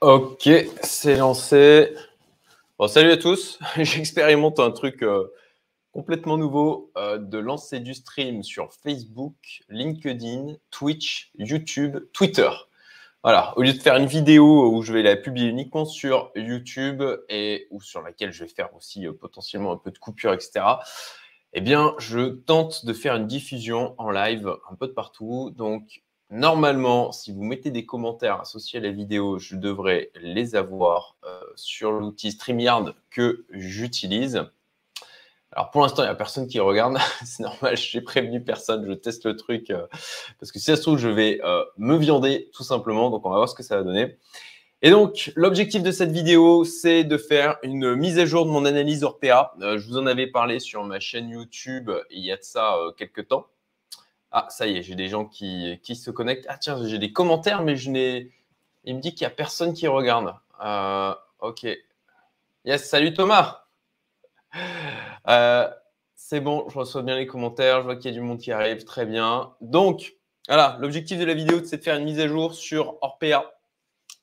Ok, c'est lancé. Bon, salut à tous. J'expérimente un truc euh, complètement nouveau euh, de lancer du stream sur Facebook, LinkedIn, Twitch, YouTube, Twitter. Voilà, au lieu de faire une vidéo où je vais la publier uniquement sur YouTube et sur laquelle je vais faire aussi euh, potentiellement un peu de coupure, etc. Eh bien, je tente de faire une diffusion en live un peu de partout. Donc, Normalement, si vous mettez des commentaires associés à la vidéo, je devrais les avoir euh, sur l'outil StreamYard que j'utilise. Alors pour l'instant, il n'y a personne qui regarde. C'est normal, j'ai prévenu personne, je teste le truc. Euh, parce que si ça se trouve, je vais euh, me viander tout simplement. Donc on va voir ce que ça va donner. Et donc, l'objectif de cette vidéo, c'est de faire une mise à jour de mon analyse Orpea. je vous en avais parlé sur ma chaîne YouTube il y a de ça quelques temps. Ah, ça y est, j'ai des gens qui, se connectent. Ah, tiens, j'ai des commentaires, mais je n'ai. Il me dit qu'il n'y a personne qui regarde. Euh, ok. Yes, salut Thomas. Euh, c'est bon, je reçois bien les commentaires. Je vois qu'il y a du monde qui arrive. Très bien. Donc, voilà, l'objectif de la vidéo, c'est de faire une mise à jour sur Orpea,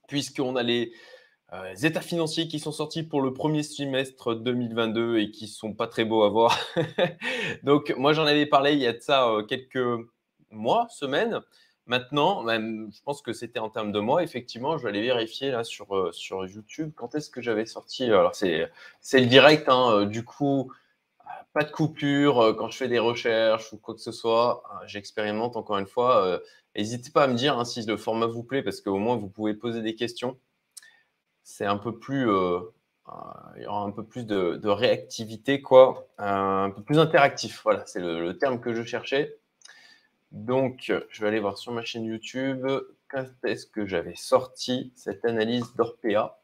puisqu'on a les euh, les états financiers qui sont sortis pour le premier semestre 2022 et qui sont pas très beaux à voir. Donc, moi, j'en avais parlé il y a de ça euh, quelques mois, semaines. Maintenant, je pense que c'était en termes de mois. Effectivement, je vais aller vérifier là sur, euh, sur YouTube quand est-ce que j'avais sorti. Alors, c'est le direct, hein, du coup, pas de coupure quand je fais des recherches ou quoi que ce soit. J'expérimente encore une fois. N'hésitez pas à me dire hein, si le format vous plaît parce qu'au moins vous pouvez poser des questions c'est un peu plus, euh, euh, il y aura un peu plus de, réactivité, quoi, euh, un peu plus interactif. Voilà, c'est le, terme que je cherchais. Donc, je vais aller voir sur ma chaîne YouTube quand est-ce que j'avais sorti cette analyse d'Orpea.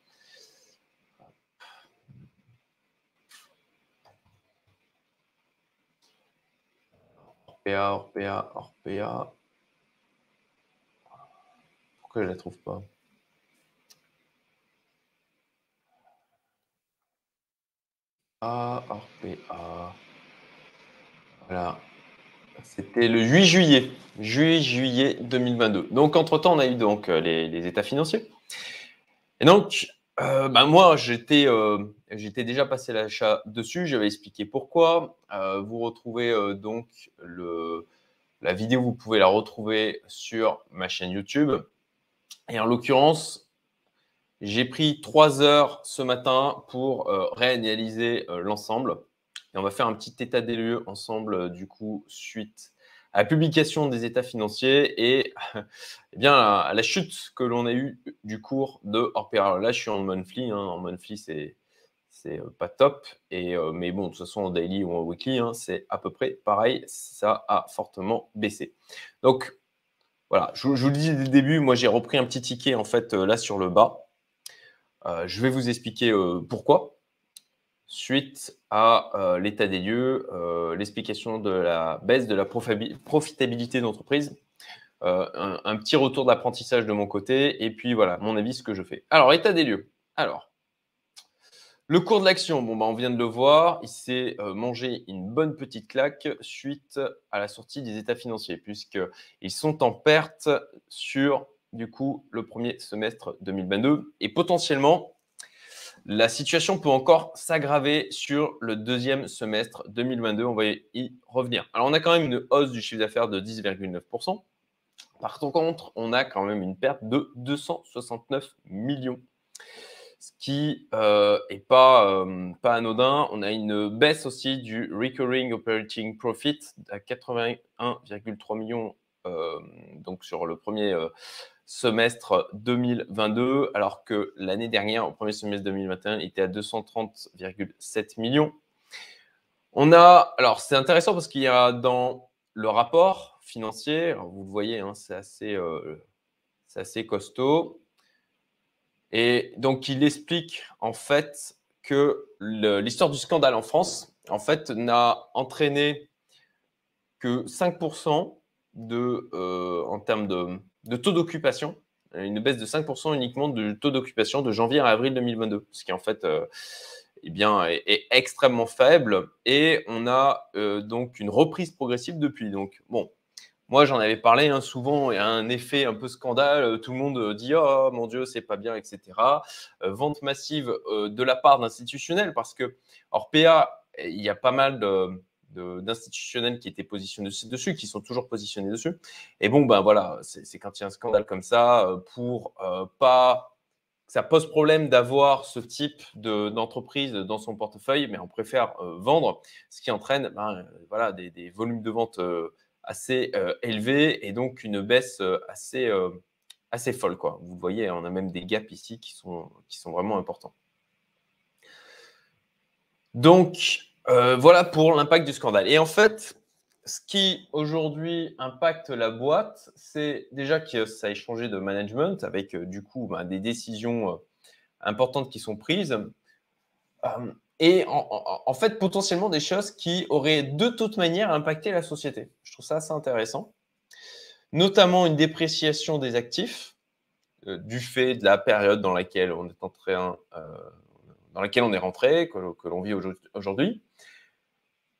Orpea, Orpea, Orpea. Pourquoi je ne la trouve pas? RPA. Voilà. C'était le 8 juillet. Juillet, juillet 2022. Donc, entre-temps, on a eu donc euh, les, états financiers. Et donc, euh, bah, moi, j'étais euh, j'étais déjà passé l'achat dessus. J'avais expliqué pourquoi. vous retrouvez donc la vidéo, vous pouvez la retrouver sur ma chaîne YouTube. Et en l'occurrence, j'ai pris trois heures ce matin pour euh, réanalyser euh, l'ensemble. Et on va faire un petit état des lieux ensemble, euh, du coup, suite à la publication des états financiers et eh bien, à la chute que l'on a eue du cours de Orpea. Là, je suis en monthly. Hein. En monthly, c'est c'est pas top. Et, mais bon, de toute façon, en daily ou en weekly, hein, c'est à peu près pareil. Ça a fortement baissé. Donc, voilà, je, je vous le dis dès le début, moi, j'ai repris un petit ticket, en fait, là sur le bas. Euh, je vais vous expliquer euh, pourquoi suite à euh, l'état des lieux, l'explication de la baisse de la profitabilité d'entreprise, un, petit retour d'apprentissage de mon côté, et puis voilà, mon avis, ce que je fais. Alors, état des lieux. Alors, le cours de l'action, bon, bah, on vient de le voir, il s'est mangé une bonne petite claque suite à la sortie des états financiers, puisqu'ils sont en perte sur du coup le premier semestre 2022. Et potentiellement, la situation peut encore s'aggraver sur le deuxième semestre 2022. On va y revenir. Alors, on a quand même une hausse du chiffre d'affaires de 10,9%. Par contre, on a quand même une perte de 269 millions, ce qui n'est euh, pas, euh, pas anodin. On a une baisse aussi du recurring operating profit à 81,3 millions euh, donc sur le premier semestre 2022, alors que l'année dernière, au premier semestre 2021, il était à 230,7 millions. On a, alors c'est intéressant parce qu'il y a dans le rapport financier, vous le voyez, hein, c'est assez, euh, assez costaud. Et donc, il explique en fait que l'histoire du scandale en France, en fait, n'a entraîné que 5% de, euh, en termes de, de taux d'occupation, une baisse de 5% uniquement du taux d'occupation de janvier à avril 2022, ce qui en fait euh, eh bien, est, extrêmement faible. Et on a euh, donc une reprise progressive depuis. Donc, bon, moi, j'en avais parlé hein, souvent, il y a un effet un peu scandale. Tout le monde dit Oh mon Dieu, c'est pas bien, etc. vente massive de la part d'institutionnels, parce que, or, PA, il y a pas mal d'institutionnels qui étaient positionnés dessus, qui sont toujours positionnés dessus. Et bon, ben voilà, c'est quand il y a un scandale comme ça, pour pas ça pose problème d'avoir ce type d'entreprise dans son portefeuille, mais on préfère vendre, ce qui entraîne ben, voilà, des, volumes de vente assez élevés et donc une baisse assez, assez folle. Quoi. Vous voyez, on a même des gaps ici qui sont, qui sont vraiment importants. Donc, voilà pour l'impact du scandale. Et en fait, ce qui aujourd'hui impacte la boîte, c'est déjà que ça ait changé de management avec du coup ben, des décisions importantes qui sont prises. et en, fait, potentiellement des choses qui auraient de toute manière impacté la société. Je trouve ça assez intéressant. Notamment une dépréciation des actifs du fait de la période dans laquelle on est en train, dans laquelle on est rentré, que l'on vit aujourd'hui.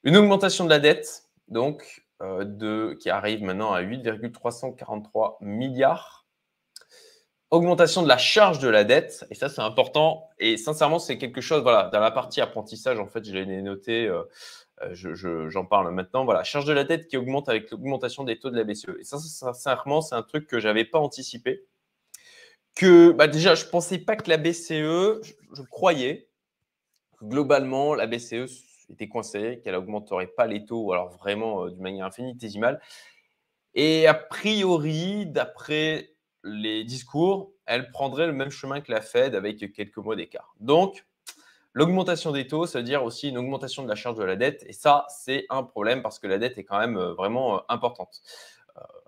Une augmentation de la dette donc euh, qui arrive maintenant à 8,343 milliards. Augmentation de la charge de la dette, et ça c'est important. Et sincèrement, c'est quelque chose, voilà, dans la partie apprentissage, en fait, je l'ai noté, euh, euh, j'en parle maintenant. Voilà, charge de la dette qui augmente avec l'augmentation des taux de la BCE. Et ça, sincèrement, c'est un truc que je n'avais pas anticipé. Que bah, déjà, je ne pensais pas que la BCE, je, croyais que globalement, la BCE était coincée, qu'elle augmenterait pas les taux, alors vraiment d'une manière infinitésimale. Et a priori, d'après les discours, elle prendrait le même chemin que la Fed avec quelques mois d'écart. Donc, l'augmentation des taux, ça veut dire aussi une augmentation de la charge de la dette. Et ça, c'est un problème parce que la dette est quand même vraiment importante.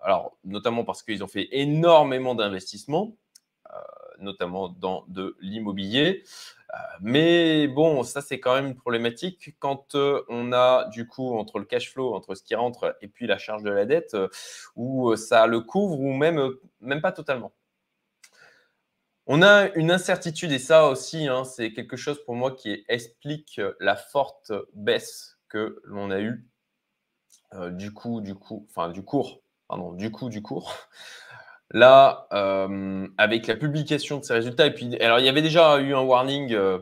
Alors, notamment parce qu'ils ont fait énormément d'investissements, notamment dans de l'immobilier. Euh, mais bon, ça c'est quand même une problématique quand euh, on a du coup entre le cash flow, entre ce qui rentre et puis la charge de la dette, euh, où ça le couvre ou même, même pas totalement. On a une incertitude et ça aussi, hein, c'est quelque chose pour moi qui explique la forte baisse que l'on a eue du coup, du coup, enfin du cours, pardon, du coup, du cours. Là, euh, avec la publication de ces résultats, et puis, alors il y avait déjà eu un warning euh,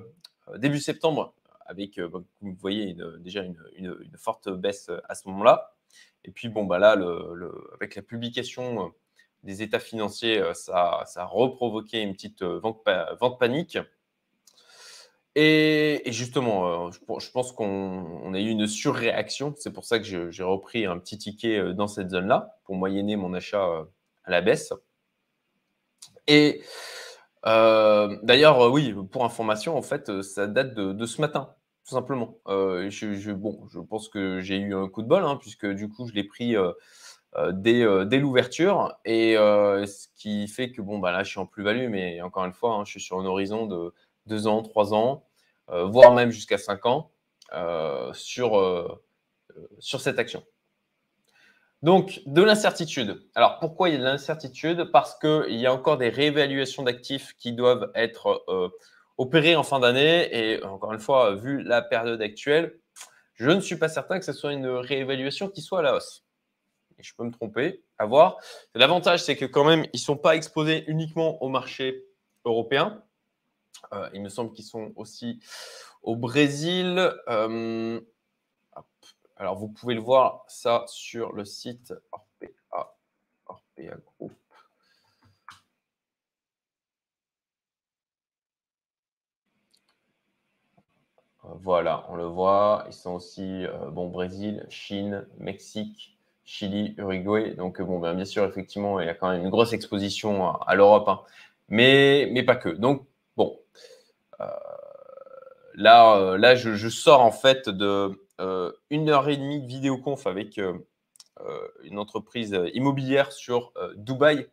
début septembre, avec, euh, vous voyez, déjà une, forte baisse à ce moment-là. Et puis, bon, bah là, avec la publication des états financiers, ça, a reprovoqué une petite vente, panique. Et, justement, je, pense qu'on a eu une surréaction. C'est pour ça que j'ai repris un petit ticket dans cette zone-là pour moyenner mon achat à la baisse. Et euh, d'ailleurs, euh, oui, pour information, en fait, euh, ça date de, ce matin, tout simplement. je, bon, je pense que j'ai eu un coup de bol, hein, puisque du coup, je l'ai pris dès, dès l'ouverture. Et ce qui fait que, bon, bah, là, je suis en plus-value, mais encore une fois, hein, je suis sur un horizon de 2 ans, 3 ans, voire même jusqu'à 5 ans sur, sur cette action. Donc, de l'incertitude. Alors, pourquoi il y a de l'incertitude? Parce qu'il y a encore des réévaluations d'actifs qui doivent être euh, opérées en fin d'année. Et encore une fois, vu la période actuelle, je ne suis pas certain que ce soit une réévaluation qui soit à la hausse. Je peux me tromper, à voir. L'avantage, c'est que quand même, ils ne sont pas exposés uniquement au marché européen. Euh, il me semble qu'ils sont aussi au Brésil. Euh, alors, vous pouvez le voir, ça, sur le site Orpea, Orpea Group. Voilà, on le voit. Ils sont aussi, euh, bon, Brésil, Chine, Mexique, Chili, Uruguay. Donc, bon, ben, bien sûr, effectivement, il y a quand même une grosse exposition à, l'Europe, hein. mais, pas que. Donc, bon, euh, là, euh, là je, sors en fait de, une heure et demie de vidéoconf avec euh, euh, une entreprise immobilière sur Dubaï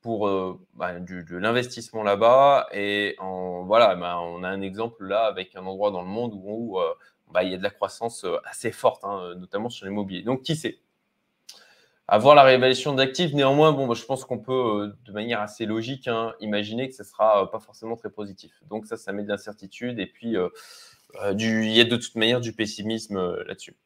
pour bah, de l'investissement là-bas. Et voilà, bah, on a un exemple là avec un endroit dans le monde où, bah, il y a de la croissance assez forte, hein, notamment sur l'immobilier. Donc, qui sait? Avoir la réévaluation d'actifs, néanmoins, bon, je pense qu'on peut, de manière assez logique, hein, imaginer que ce ne sera pas forcément très positif. Donc ça, ça met de l'incertitude. Et puis, euh, il y a de toute manière du pessimisme euh, là-dessus.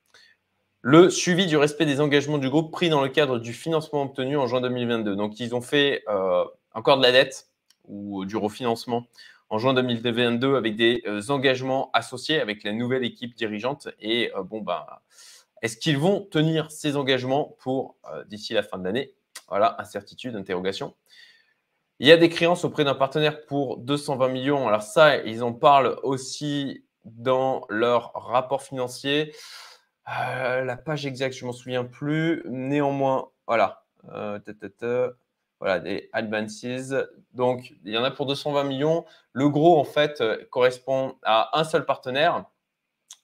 le suivi du respect des engagements du groupe pris dans le cadre du financement obtenu en juin 2022. Donc, ils ont fait euh, encore de la dette ou du refinancement en juin 2022 avec des engagements associés avec la nouvelle équipe dirigeante. Et bon, ben, est-ce qu'ils vont tenir ces engagements pour d'ici la fin de l'année? Voilà, incertitude, interrogation. Il y a des créances auprès d'un partenaire pour 220 millions. Alors ça, ils en parlent aussi dans leur rapport financier. Euh, la page exacte, je m'en souviens plus. Néanmoins, voilà. Euh, voilà, des advances. Donc, il y en a pour 220 millions. Le gros, en fait, euh, correspond à un seul partenaire.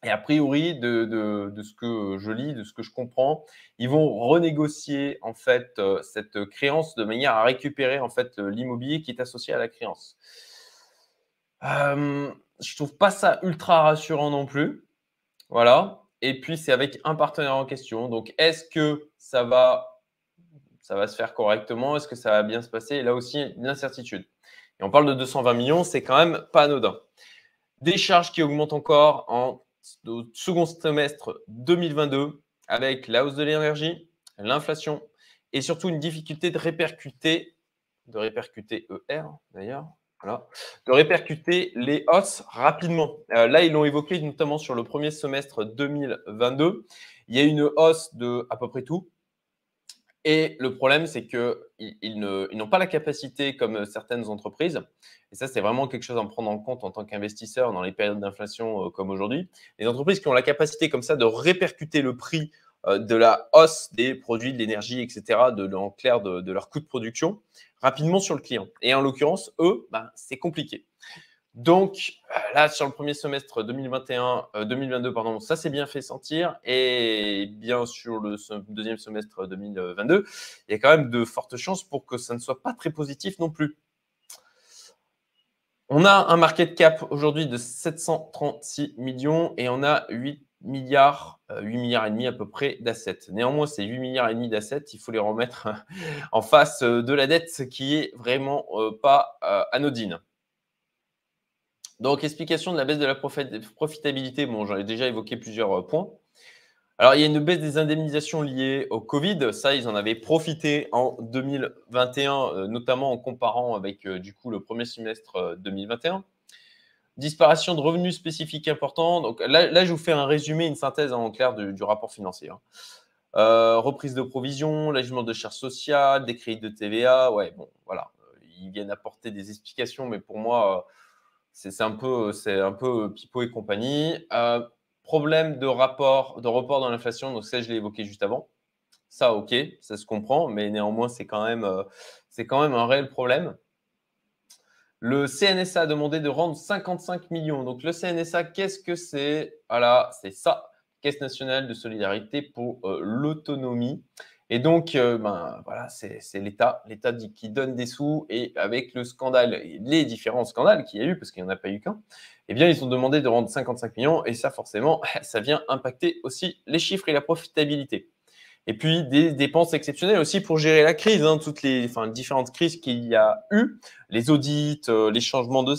Et a priori, de, ce que je lis, de ce que je comprends, ils vont renégocier en fait cette créance de manière à récupérer en fait l'immobilier qui est associé à la créance. Je trouve pas ça ultra rassurant non plus. Voilà et puis c'est avec un partenaire en question. Donc, est-ce que ça va, ça va se faire correctement? Est-ce que ça va bien se passer? Là aussi, une incertitude. Et on parle de 220 millions, c'est quand même pas anodin. Des charges qui augmentent encore en second semestre 2022 avec la hausse de l'énergie, l'inflation et surtout une difficulté de répercuter, de répercuter ER d'ailleurs, de répercuter les hausses rapidement. Euh, là, ils l'ont évoqué notamment sur le premier semestre 2022. Il y a une hausse de à peu près tout. Et le problème, c'est qu'ils ils, n'ont pas la capacité comme certaines entreprises. Et ça, c'est vraiment quelque chose à prendre en compte en tant qu'investisseur dans les périodes d'inflation euh, comme aujourd'hui. Les entreprises qui ont la capacité comme ça de répercuter le prix de la hausse des produits, de l'énergie, etc., de, en clair de, de, leur coût de production, rapidement sur le client. Et en l'occurrence, eux, ben, c'est compliqué. Donc euh, là, sur le premier semestre 2021, 2022, euh, pardon, ça s'est bien fait sentir. Et bien sur le deuxième semestre 2022, il y a quand même de fortes chances pour que ça ne soit pas très positif non plus. On a un market cap aujourd'hui de 736 millions et on a 8 milliards, 8 euh, milliards et demi à peu près d'assets. Néanmoins, ces 8 milliards et demi d'assets, il faut les remettre en face euh, de la dette qui est vraiment euh, pas anodine. Donc, explication de la baisse de la profitabilité. Bon, j'en ai déjà évoqué plusieurs points. Alors, il y a une baisse des indemnisations liées au Covid. Ça, ils en avaient profité en 2021, notamment en comparant avec du coup le premier semestre 2021 disparition de revenus spécifiques importants. Donc là, je vous fais un résumé, une synthèse en clair du, rapport financier. Hein. Euh, reprise de provisions, l'ajustement de charges sociales, des crédits de TVA. Ouais, bon, voilà. Ils viennent apporter des explications, mais pour moi, c'est un peu, peu Pipo et compagnie. Euh, problème de rapport, de report dans l'inflation. Donc ça, je l'ai évoqué juste avant. Ça, ok, ça se comprend, mais néanmoins, c'est quand même, euh, c'est quand même un réel problème. Le CNSA a demandé de rendre 55 millions. Donc le CNSA, qu'est-ce que c'est? Voilà, c'est ça, Caisse nationale de solidarité pour euh, l'autonomie. Et donc, euh, ben, voilà, c'est l'État, l'État qui donne des sous. Et avec le scandale, les différents scandales qu'il y a eu, parce qu'il n'y en a pas eu qu'un, eh bien, ils ont demandé de rendre 55 millions. Et ça, forcément, ça vient impacter aussi les chiffres et la profitabilité. Et puis des dépenses exceptionnelles aussi pour gérer la crise, hein, toutes les différentes crises qu'il y a eu, les audits, euh, les changements de,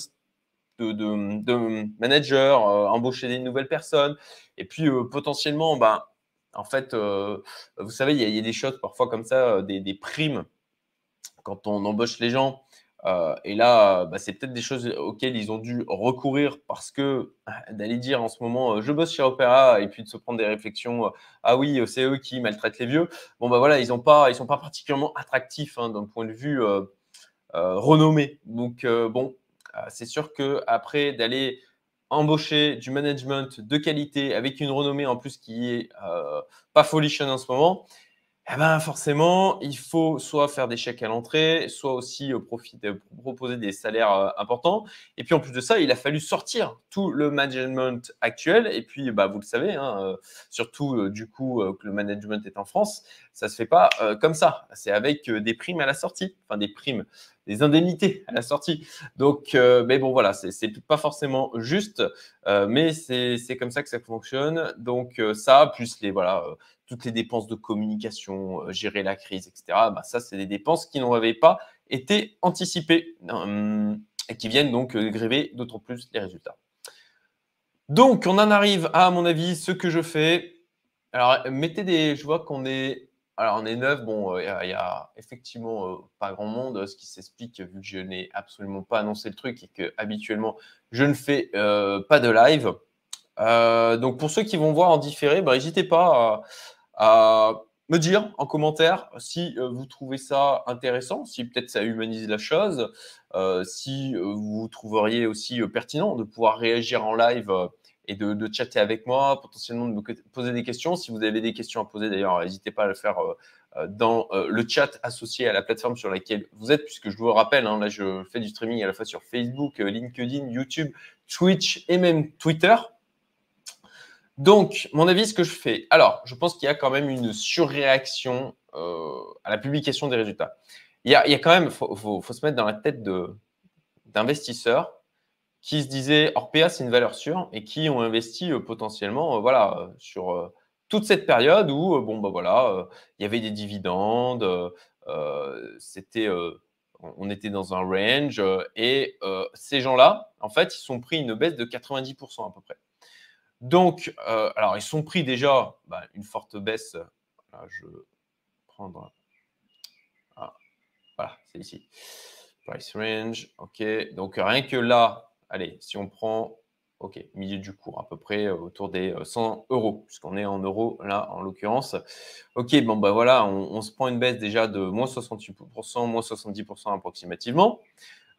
de, de, managers, euh, embaucher des nouvelles personnes, et puis potentiellement, ben, en fait, vous savez, il y, a, des choses parfois comme ça, des, des primes quand on embauche les gens euh, et là, bah, c'est peut-être des choses auxquelles ils ont dû recourir parce que d'aller dire en ce moment, euh, je bosse chez Opera, et puis de se prendre des réflexions, euh, ah oui, c'est eux qui maltraitent les vieux. Bon, bah voilà, ils ne sont pas particulièrement attractifs hein, d'un point de vue renommé. Donc, bon, c'est sûr que après d'aller embaucher du management de qualité avec une renommée en plus qui est pas folichonne en ce moment, eh ben forcément, il faut soit faire des chèques à l'entrée, soit aussi euh, profiter, proposer des salaires euh, importants. Et puis en plus de ça, il a fallu sortir tout le management actuel. Et puis, bah, vous le savez, hein, euh, surtout du coup que le management est en France, ça se fait pas comme ça. C'est avec des primes à la sortie, enfin des primes, des indemnités à la sortie. Donc, mais bon voilà, c'est pas forcément juste, mais c'est comme ça que ça fonctionne. Donc ça, plus les voilà toutes les dépenses de communication, euh, gérer la crise, etc. Bah, ça, c'est des dépenses qui n'avaient pas été anticipées hum, et qui viennent donc euh, gréver d'autant plus les résultats. Donc, on en arrive à, à mon avis, ce que je fais. Alors, mettez des. Je vois qu'on est. Alors, on est neuf. Bon, il y, a effectivement pas grand monde, ce qui s'explique vu que je n'ai absolument pas annoncé le truc et que habituellement je ne fais pas de live. donc, pour ceux qui vont voir en différé, bah, n'hésitez pas à me dire en commentaire si euh, vous trouvez ça intéressant, si peut-être ça humanise la chose, euh, si euh, vous trouveriez aussi pertinent de pouvoir réagir en live et de, chatter avec moi, potentiellement de me poser des questions. Si vous avez des questions à poser, d'ailleurs, n'hésitez pas à le faire dans le chat associé à la plateforme sur laquelle vous êtes, puisque je vous rappelle, hein, là, je fais du streaming à la fois sur Facebook, LinkedIn, YouTube, Twitch et même Twitter. Donc, mon avis, ce que je fais. Alors, je pense qu'il y a quand même une surréaction euh, à la publication des résultats. Il y a, quand même, il faut, se mettre dans la tête d'investisseurs qui se disaient Orpea, c'est une valeur sûre et qui ont investi euh, potentiellement euh, voilà, sur toute cette période où bon, bah, voilà, il y avait des dividendes, c'était, on était dans un range et ces gens-là, en fait, ils sont pris une baisse de 90% à peu près. Donc, euh, alors, ils sont pris déjà bah, une forte baisse. je vais prendre. Ah, voilà, c'est ici. Price range. OK. Donc, rien que là, allez, si on prend. OK, milieu du cours, à peu près euh, autour des 100 euh, euros, puisqu'on est en euros là, en l'occurrence. OK, bon, ben voilà, on, on, se prend une baisse déjà de moins 68%, moins 70% approximativement.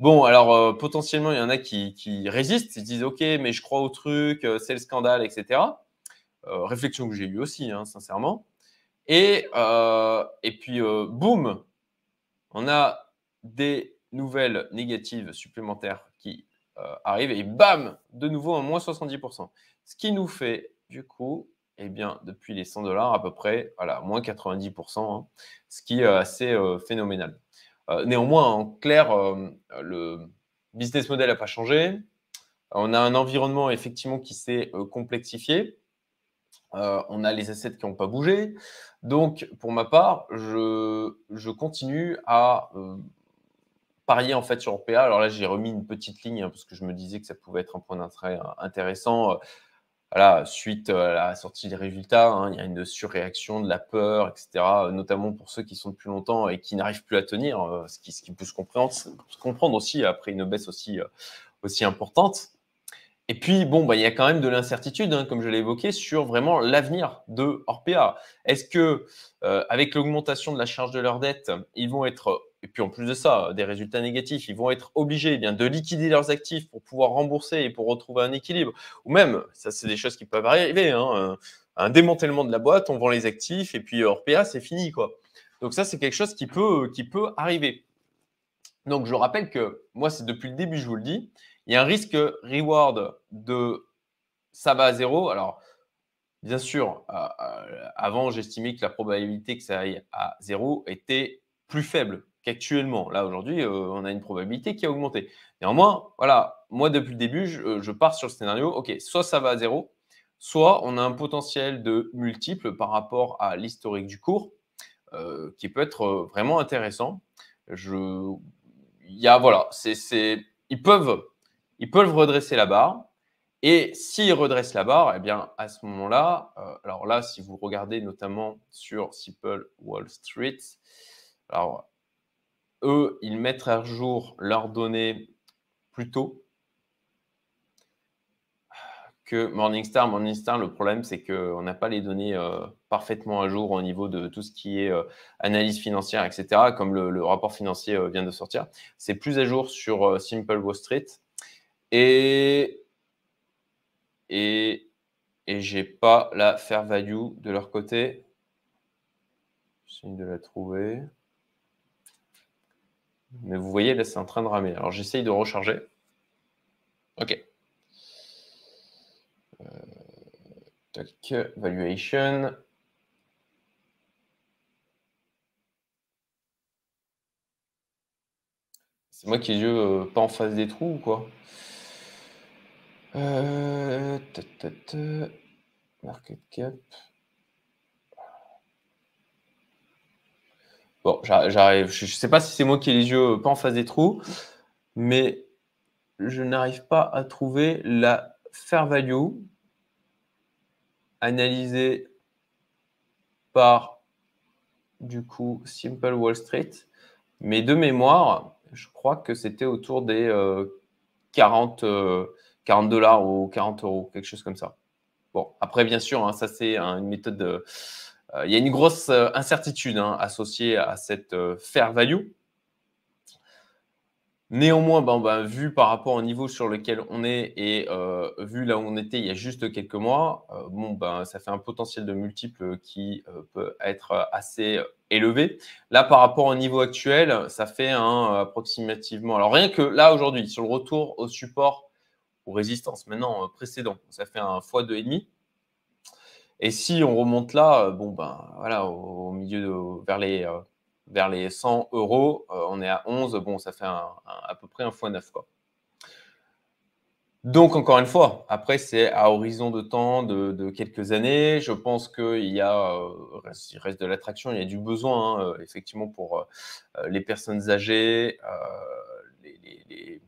Bon, alors euh, potentiellement, il y en a qui, résistent, ils disent OK, mais je crois au truc, euh, c'est le scandale, etc. Euh, réflexion que j'ai eue aussi, hein, sincèrement. Et, puis, boum, on a des nouvelles négatives supplémentaires qui arrivent et bam, de nouveau un moins 70%. Ce qui nous fait, du coup, eh bien, depuis les 100 dollars à peu près, voilà, moins 90%, hein, ce qui est assez phénoménal. Euh, néanmoins, en clair, euh, le business model n'a pas changé. On a un environnement effectivement qui s'est euh, complexifié. on a les assets qui n'ont pas bougé. Donc, pour ma part, je, continue à parier en fait sur OPA. Alors là, j'ai remis une petite ligne hein, parce que je me disais que ça pouvait être un point d'intérêt intéressant voilà, suite à la sortie des résultats, hein, il y a une surréaction, de la peur, etc., notamment pour ceux qui sont depuis longtemps et qui n'arrivent plus à tenir, euh, ce, qui, peut se comprendre, aussi après une baisse aussi, euh, importante. Et puis, bon, bah, il y a quand même de l'incertitude, hein, comme je l'ai évoqué, sur vraiment l'avenir de Orpea. Est-ce que, euh, avec l'augmentation de la charge de leur dette, ils vont être et puis en plus de ça, des résultats négatifs, ils vont être obligés eh bien, de liquider leurs actifs pour pouvoir rembourser et pour retrouver un équilibre. Ou même, ça c'est des choses qui peuvent arriver, hein, un, démantèlement de la boîte, on vend les actifs et puis Orpea, c'est fini. quoi. Donc ça, c'est quelque chose qui peut, qui peut arriver. Donc je rappelle que moi, c'est depuis le début, je vous le dis, il y a un risque reward de ça va à zéro. Alors, bien sûr, euh, euh, avant, j'estimais que la probabilité que ça aille à zéro était plus faible qu'actuellement. Là, aujourd'hui, euh, on a une probabilité qui a augmenté. Néanmoins, voilà, moi, depuis le début, je, pars sur le scénario, OK, soit ça va à zéro, soit on a un potentiel de multiple par rapport à l'historique du cours, euh, qui peut être euh, vraiment intéressant. Je, il y a, voilà, c'est, ils peuvent, ils peuvent redresser la barre. Et s'ils redressent la barre, eh bien, à ce moment-là, alors là, si vous regardez notamment sur Simple Wall Street, alors eux, ils mettent à jour leurs données plus tôt que Morningstar. Morningstar, le problème, c'est qu'on n'a pas les données euh, parfaitement à jour au niveau de tout ce qui est euh, analyse financière, etc., comme le, rapport financier euh, vient de sortir. C'est plus à jour sur Simple Wall Street. Et, et, et j'ai pas la fair value de leur côté. J'essaie de la trouver. Mais vous voyez, là, c'est en train de ramer. Alors, j'essaye de recharger. OK. Euh, tac, valuation. C'est moi qui ai les yeux euh, pas en face des trous ou quoi? Euh, Market cap. Bon, j'arrive. Je ne sais pas si c'est moi qui ai les yeux pas en face des trous, mais je n'arrive pas à trouver la fair value analysée par du coup Simple Wall Street. Mais de mémoire, je crois que c'était autour des 40, euh, 40 euh, dollars ou 40 euros, quelque chose comme ça. Bon, après, bien sûr, hein, ça c'est une méthode. De, il y a une grosse incertitude hein, associée à cette fair value. Néanmoins, ben, vu par rapport au niveau sur lequel on est et euh, vu là où on était il y a juste quelques mois, euh, bon, ben, ça fait un potentiel de multiple qui euh, peut être assez élevé. Là, par rapport au niveau actuel, ça fait un approximativement. Alors, rien que là aujourd'hui, sur le retour au support ou résistance maintenant précédent, ça fait un x2,5. Et si on remonte là, bon, ben voilà, au, milieu de, vers les vers les 100 euros, euh, on est à 11, bon, ça fait à peu près un fois 9. Quoi. Donc, encore une fois, après, c'est à horizon de temps de, quelques années. Je pense qu'il y a, euh, il reste de l'attraction, il y a du besoin, hein, euh, effectivement, pour les personnes âgées, les,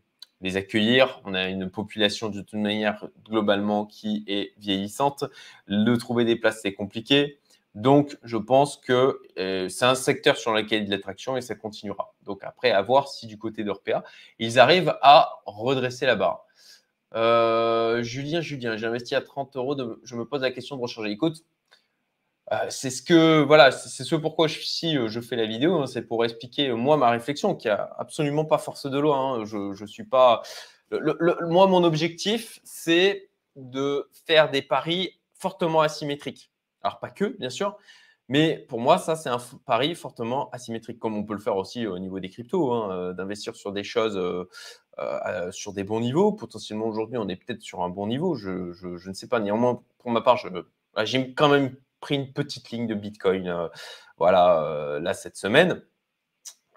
accueillir. On a une population de toute manière globalement qui est vieillissante. Le trouver des places, c'est compliqué. Donc, je pense que euh, c'est un secteur sur lequel il y a de l'attraction et ça continuera. Donc, après, à voir si du côté d'Orpea, ils arrivent à redresser la barre. Euh, Julien, Julien, j'ai investi à 30 euros. je me pose la question de recharger. Écoute, c'est ce que voilà, c'est ce pourquoi je, si je fais la vidéo, hein, c'est pour expliquer moi ma réflexion qui a absolument pas force de loi. Hein. je, je suis pas. moi, mon objectif, c'est de faire des paris fortement asymétriques. Alors, pas que, bien sûr, mais pour moi, ça, c'est un pari fortement asymétrique, comme on peut le faire aussi au niveau des cryptos, hein, euh, d'investir sur des choses euh, euh, sur des bons niveaux. Potentiellement, aujourd'hui, on est peut-être sur un bon niveau. Je, je, ne sais pas. Néanmoins, pour ma part, j'ai quand même pris une petite ligne de Bitcoin voilà, là, cette semaine.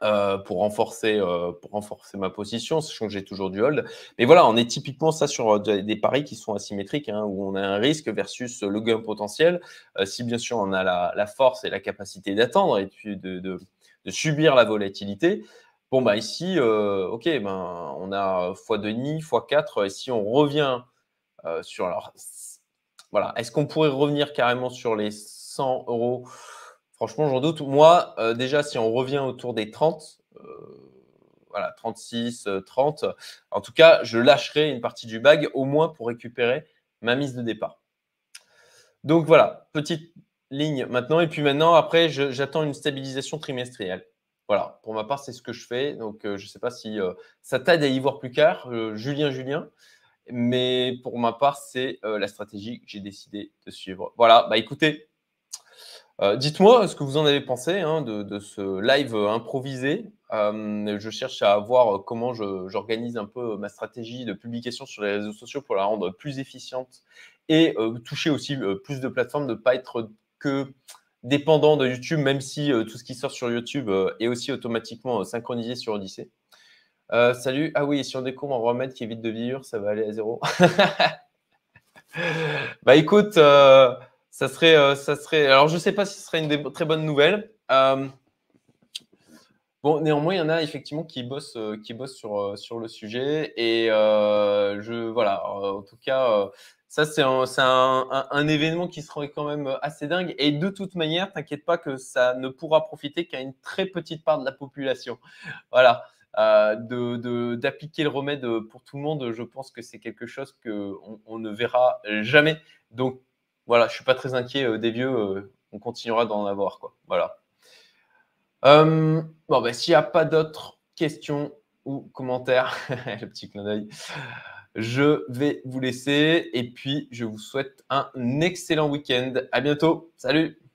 Euh, pour, renforcer, euh, pour renforcer ma position, sachant que j'ai toujours du hold. Mais voilà, on est typiquement ça sur euh, des paris qui sont asymétriques, hein, où on a un risque versus le gain potentiel. si bien sûr on a la, force et la capacité d'attendre et puis de, de, subir la volatilité, bon, bah ici, ok, ben, on a x2,5, x4, et si on revient sur. Alors, voilà, est-ce qu'on pourrait revenir carrément sur les 100 euros? Franchement, j'en doute. Moi, euh, déjà, si on revient autour des 30, euh, voilà, 36, 30, euh, en tout cas, je lâcherai une partie du bag au moins pour récupérer ma mise de départ. Donc voilà, petite ligne maintenant. Et puis maintenant, après, j'attends une stabilisation trimestrielle. Voilà, pour ma part, c'est ce que je fais. Donc, je ne sais pas si ça t'aide à y voir plus clair, Julien, Julien. Mais pour ma part, c'est la stratégie que j'ai décidé de suivre. Voilà, bah écoutez, euh, dites-moi ce que vous en avez pensé hein, de, ce live improvisé. Euh, je cherche à voir comment j'organise un peu ma stratégie de publication sur les réseaux sociaux pour la rendre plus efficiente et euh, toucher aussi plus de plateformes, ne pas être que dépendant de YouTube, même si tout ce qui sort sur YouTube est aussi automatiquement synchronisé sur Odyssey. Salut. Ah oui, si on découvre un remède qui évite de vieillir, ça va aller à zéro. bah écoute, ça serait, euh, ça serait. Alors, je ne sais pas si ce serait une très bonne nouvelle. Euh, bon, néanmoins, il y en a effectivement qui bossent, euh, qui bossent sur, sur le sujet. Et je, voilà, en tout cas, ça, c'est un, événement qui serait quand même assez dingue. Et de toute manière, t'inquiète pas que ça ne pourra profiter qu'à une très petite part de la population. Voilà. De d'appliquer le remède pour tout le monde, je pense que c'est quelque chose qu'on on ne verra jamais. Donc, voilà, je suis pas très inquiet euh, des vieux. Euh, on continuera d'en avoir. Quoi. Voilà. Euh, bon, ben, s'il n'y a pas d'autres questions ou commentaires, le petit clin d'œil, je vais vous laisser et puis je vous souhaite un excellent week-end. À bientôt. Salut